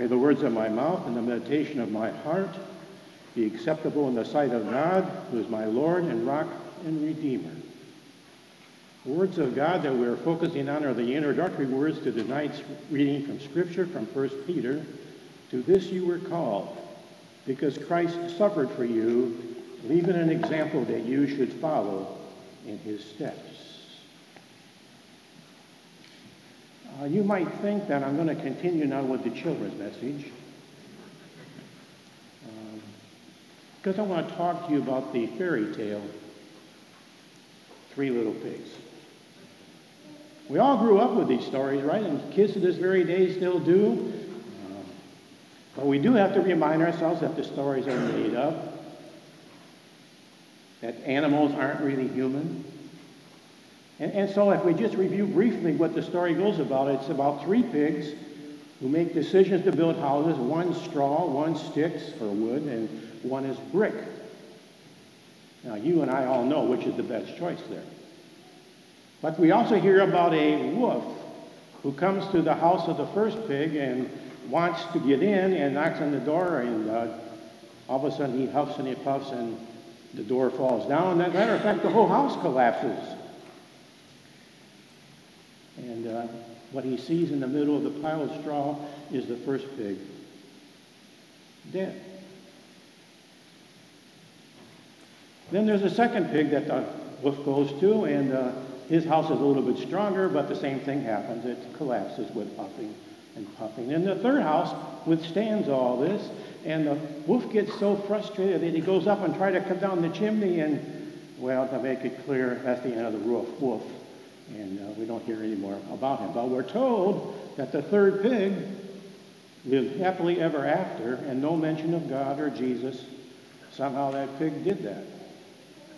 May the words of my mouth and the meditation of my heart be acceptable in the sight of God, who is my Lord and rock and redeemer. The words of God that we're focusing on are the introductory words to tonight's reading from Scripture from 1 Peter. To this you were called, because Christ suffered for you, leaving an example that you should follow in his steps. Uh, you might think that I'm going to continue now with the children's message. Because um, I want to talk to you about the fairy tale, Three Little Pigs. We all grew up with these stories, right? And kids to this very day still do. Um, but we do have to remind ourselves that the stories are made up, that animals aren't really human. And, and so, if we just review briefly what the story goes about, it's about three pigs who make decisions to build houses. One straw, one sticks for wood, and one is brick. Now, you and I all know which is the best choice there. But we also hear about a wolf who comes to the house of the first pig and wants to get in and knocks on the door, and uh, all of a sudden he huffs and he puffs, and the door falls down. As a matter of fact, the whole house collapses. Uh, what he sees in the middle of the pile of straw is the first pig dead. Then there's a second pig that the wolf goes to, and uh, his house is a little bit stronger, but the same thing happens. It collapses with puffing and puffing. And the third house withstands all this, and the wolf gets so frustrated that he goes up and tries to come down the chimney, and, well, to make it clear, that's the end of the wolf. wolf and uh, we don't hear any more about him. But we're told that the third pig lived happily ever after, and no mention of God or Jesus. Somehow that pig did that,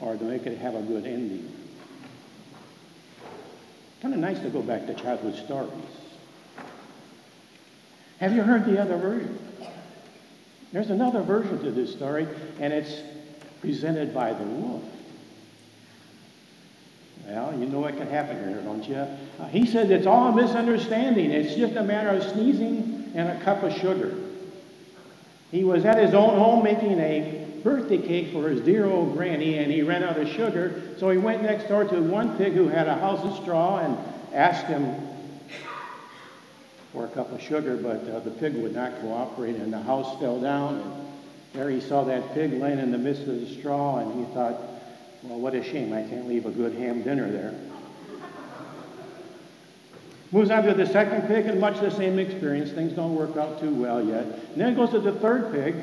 or to make it have a good ending. Kind of nice to go back to childhood stories. Have you heard the other version? There's another version to this story, and it's presented by the wolf. Well, you know what can happen here, don't you? Uh, he said it's all a misunderstanding. It's just a matter of sneezing and a cup of sugar. He was at his own home making a birthday cake for his dear old granny, and he ran out of sugar. So he went next door to one pig who had a house of straw and asked him for a cup of sugar, but uh, the pig would not cooperate, and the house fell down. And there he saw that pig laying in the midst of the straw, and he thought, well, what a shame. I can't leave a good ham dinner there. Moves on to the second pig, and much the same experience. Things don't work out too well yet. And then it goes to the third pig,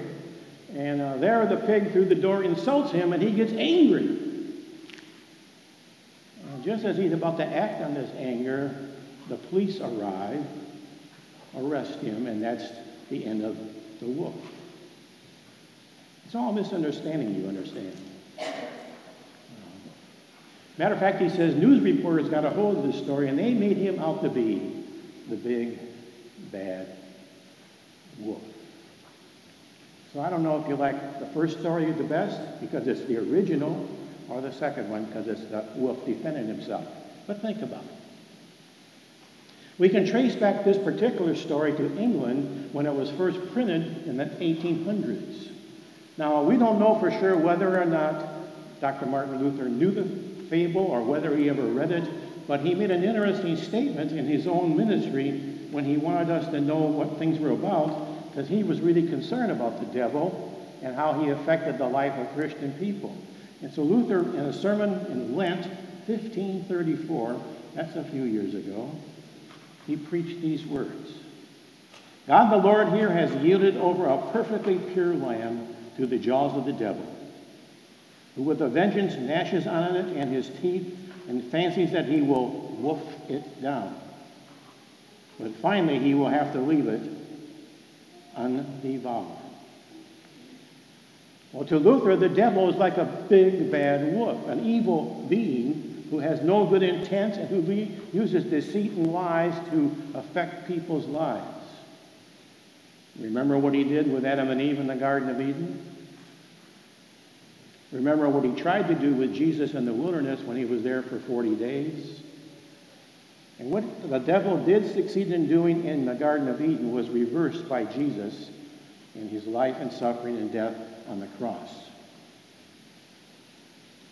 and uh, there the pig through the door insults him, and he gets angry. And just as he's about to act on this anger, the police arrive, arrest him, and that's the end of the wolf. It's all misunderstanding, you understand. Matter of fact, he says news reporters got a hold of this story and they made him out to be the big, bad wolf. So I don't know if you like the first story the best because it's the original or the second one because it's the wolf defending himself. But think about it. We can trace back this particular story to England when it was first printed in the 1800s. Now, we don't know for sure whether or not Dr. Martin Luther knew the fable or whether he ever read it, but he made an interesting statement in his own ministry when he wanted us to know what things were about, because he was really concerned about the devil and how he affected the life of Christian people. And so Luther, in a sermon in Lent, 1534, that's a few years ago, he preached these words. God the Lord here has yielded over a perfectly pure lamb to the jaws of the devil who with a vengeance gnashes on it and his teeth and fancies that he will wolf it down. But finally, he will have to leave it undevoured. Well, to Luther, the devil is like a big bad wolf, an evil being who has no good intent and who uses deceit and lies to affect people's lives. Remember what he did with Adam and Eve in the Garden of Eden? Remember what he tried to do with Jesus in the wilderness when he was there for 40 days? And what the devil did succeed in doing in the Garden of Eden was reversed by Jesus in his life and suffering and death on the cross.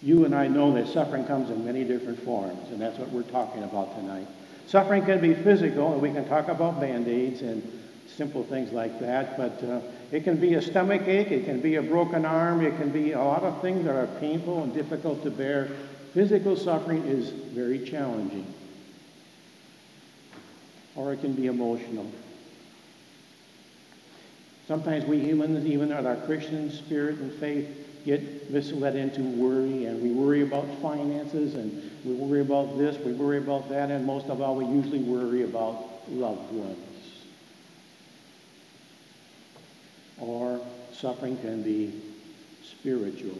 You and I know that suffering comes in many different forms, and that's what we're talking about tonight. Suffering can be physical, and we can talk about band aids and simple things like that, but uh, it can be a stomach ache, it can be a broken arm, it can be a lot of things that are painful and difficult to bear. Physical suffering is very challenging, or it can be emotional. Sometimes we humans, even at our Christian spirit and faith, get misled into worry, and we worry about finances, and we worry about this, we worry about that, and most of all, we usually worry about loved ones. Or suffering can be spiritual.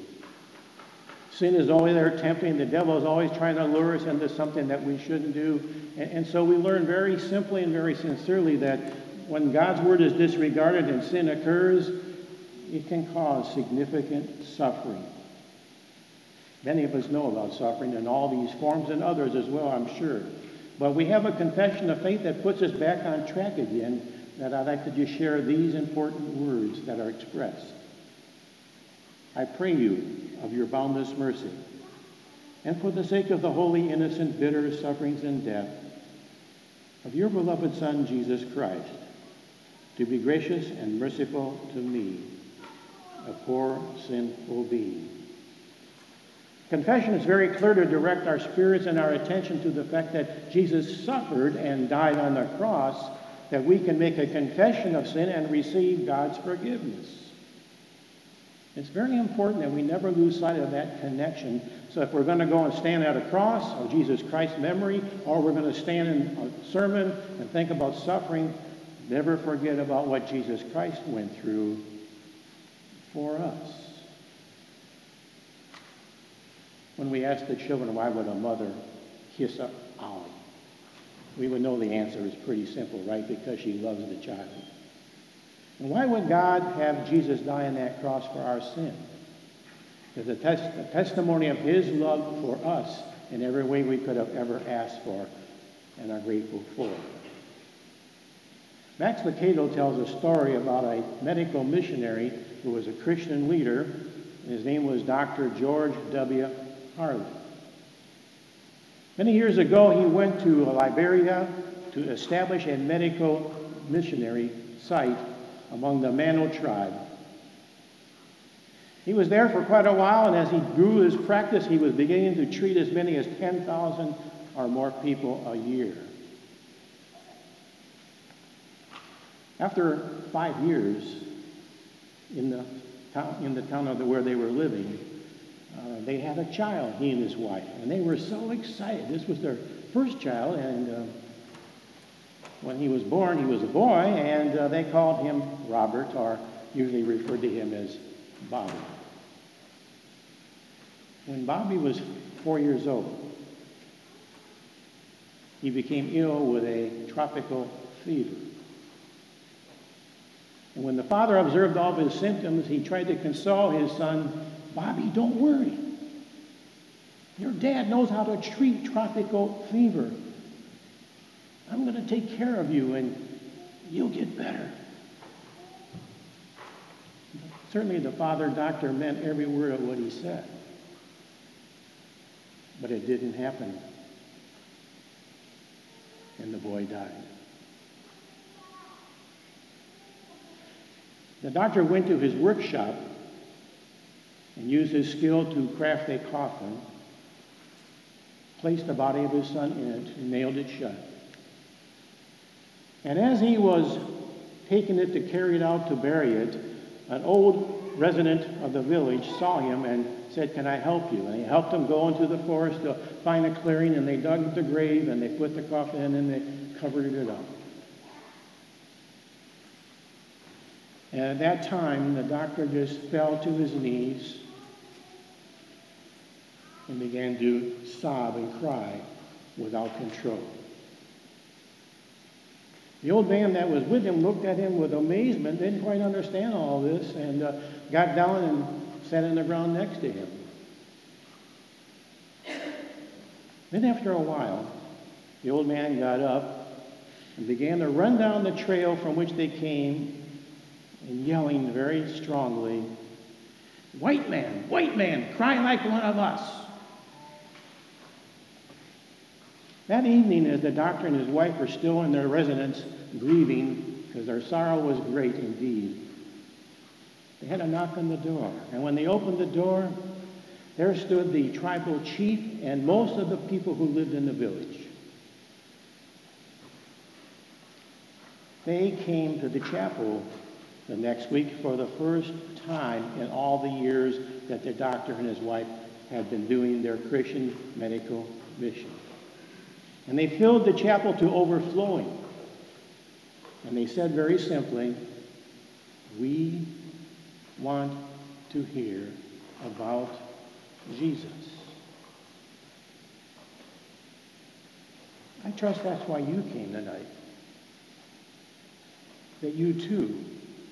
Sin is always there tempting. The devil is always trying to lure us into something that we shouldn't do. And, and so we learn very simply and very sincerely that when God's word is disregarded and sin occurs, it can cause significant suffering. Many of us know about suffering in all these forms and others as well, I'm sure. But we have a confession of faith that puts us back on track again that I'd like to just share these important words that are expressed. I pray you of your boundless mercy, and for the sake of the holy, innocent, bitter sufferings and death of your beloved Son, Jesus Christ, to be gracious and merciful to me, a poor, sinful being. Confession is very clear to direct our spirits and our attention to the fact that Jesus suffered and died on the cross, that we can make a confession of sin and receive God's forgiveness. It's very important that we never lose sight of that connection. So if we're going to go and stand at a cross of Jesus Christ's memory, or we're going to stand in a sermon and think about suffering, never forget about what Jesus Christ went through for us. When we ask the children, why would a mother kiss a Ollie? We would know the answer is pretty simple, right? Because she loves the child. And why would God have Jesus die on that cross for our sin? It's a, tes- a testimony of his love for us in every way we could have ever asked for and are grateful for. Max Lucado tells a story about a medical missionary who was a Christian leader. His name was Dr. George W. Harley. Many years ago, he went to Liberia to establish a medical missionary site among the Mano tribe. He was there for quite a while, and as he grew his practice, he was beginning to treat as many as 10,000 or more people a year. After five years in the town, in the town where they were living, uh, they had a child, he and his wife, and they were so excited. This was their first child, and uh, when he was born, he was a boy, and uh, they called him Robert, or usually referred to him as Bobby. When Bobby was four years old, he became ill with a tropical fever. And when the father observed all of his symptoms, he tried to console his son Bobby, don't worry. Your dad knows how to treat tropical fever. I'm going to take care of you and you'll get better. Certainly, the father doctor meant every word of what he said. But it didn't happen. And the boy died. The doctor went to his workshop and used his skill to craft a coffin, placed the body of his son in it, and nailed it shut. And as he was taking it to carry it out to bury it, an old resident of the village saw him and said, Can I help you? And he helped him go into the forest to find a clearing, and they dug the grave, and they put the coffin in, and they covered it up. And at that time, the doctor just fell to his knees and began to sob and cry without control. The old man that was with him looked at him with amazement, didn't quite understand all this, and uh, got down and sat on the ground next to him. Then, after a while, The old man got up and began to run down the trail from which they came and yelling very strongly, White man, white man, cry like one of us. That evening, as the doctor and his wife were still in their residence grieving, because their sorrow was great indeed, they had a knock on the door. And when they opened the door, there stood the tribal chief and most of the people who lived in the village. They came to the chapel the next week for the first time in all the years that the doctor and his wife had been doing their Christian medical mission. And they filled the chapel to overflowing. And they said very simply, We want to hear about Jesus. I trust that's why you came tonight. That you too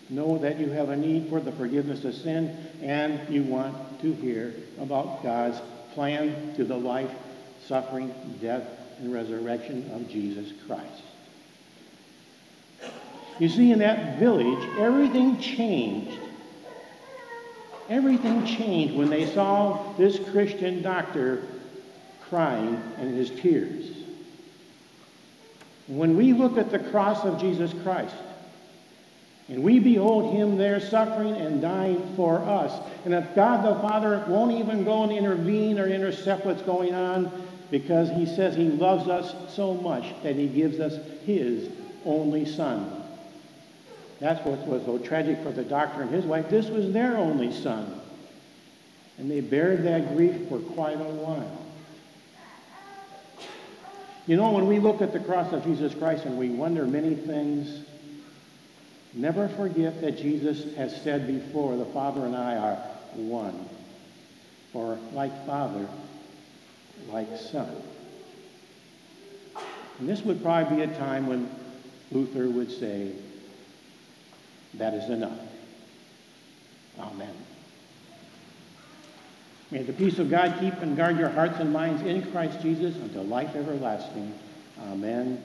know that you have a need for the forgiveness of sin and you want to hear about God's plan to the life, suffering, death, and resurrection of Jesus Christ. You see, in that village, everything changed Everything changed when they saw this Christian doctor crying and his tears. When we look at the cross of Jesus Christ, and we behold him there suffering and dying for us. And if God the Father won't even go and intervene or intercept what's going on because he says he loves us so much that he gives us his only son. That's what was so tragic for the doctor and his wife. This was their only son. And they bared that grief for quite a while. You know, when we look at the cross of Jesus Christ and we wonder many things, never forget that Jesus has said before, the Father and I are one. For like Father, like Son. And this would probably be a time when Luther would say, that is enough. Amen. May the peace of God keep and guard your hearts and minds in Christ Jesus until life everlasting. Amen